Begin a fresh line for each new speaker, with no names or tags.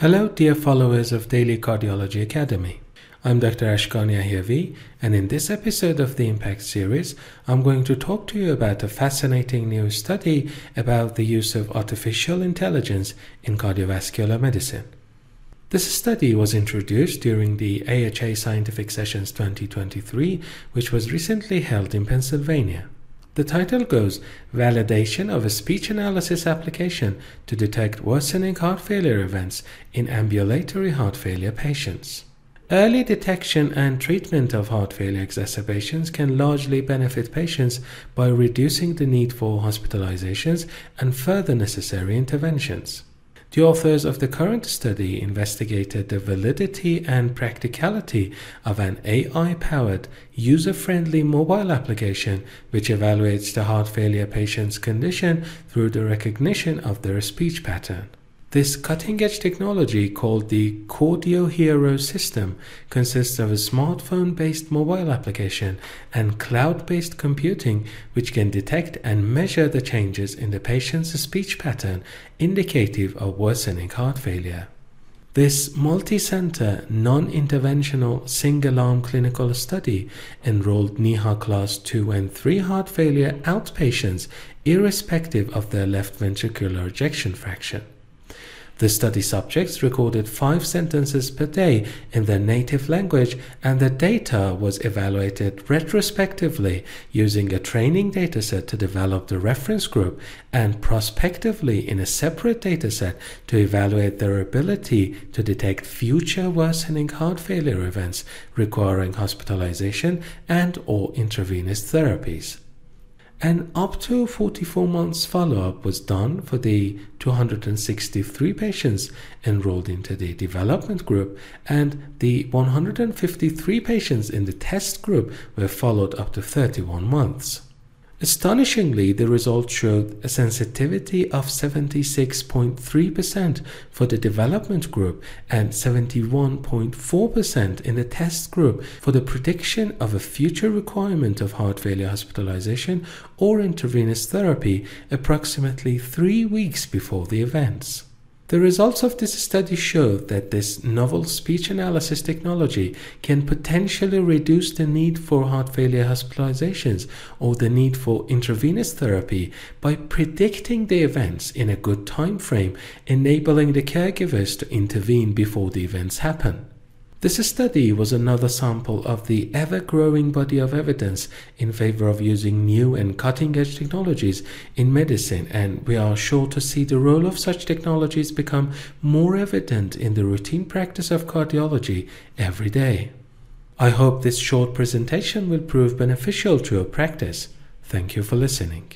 Hello, dear followers of Daily Cardiology Academy. I'm Dr. Ashkan Yahyavi, and in this episode of the Impact series, I'm going to talk to you about a fascinating new study about the use of artificial intelligence in cardiovascular medicine. This study was introduced during the AHA Scientific Sessions 2023, which was recently held in Pennsylvania. The title goes Validation of a Speech Analysis Application to Detect Worsening Heart Failure Events in Ambulatory Heart Failure Patients. Early detection and treatment of heart failure exacerbations can largely benefit patients by reducing the need for hospitalizations and further necessary interventions. The authors of the current study investigated the validity and practicality of an AI powered, user friendly mobile application which evaluates the heart failure patient's condition through the recognition of their speech pattern. This cutting edge technology, called the Cordio HearO system, consists of a smartphone based mobile application and cloud based computing, which can detect and measure the changes in the patient's speech pattern indicative of worsening heart failure. This multi center, non interventional, single arm clinical study enrolled NYHA class 2 and 3 heart failure outpatients, irrespective of their left ventricular ejection fraction. The study subjects recorded five sentences per day in their native language, and the data was evaluated retrospectively using a training dataset to develop the reference group and prospectively in a separate dataset to evaluate their ability to detect future worsening heart failure events requiring hospitalization and or intravenous therapies. And up to 44 months follow up was done for the 263 patients enrolled into the development group, and the 153 patients in the test group were followed up to 31 months. Astonishingly, the results showed a sensitivity of 76.3% for the development group and 71.4% in the test group for the prediction of a future requirement of heart failure hospitalization or intravenous therapy approximately three weeks before the events. The results of this study show that this novel speech analysis technology can potentially reduce the need for heart failure hospitalizations or the need for intravenous therapy by predicting the events in a good time frame, enabling the caregivers to intervene before the events happen. This study was another sample of the ever growing body of evidence in favor of using new and cutting edge technologies in medicine, and we are sure to see the role of such technologies become more evident in the routine practice of cardiology every day. I hope this short presentation will prove beneficial to your practice. Thank you for listening.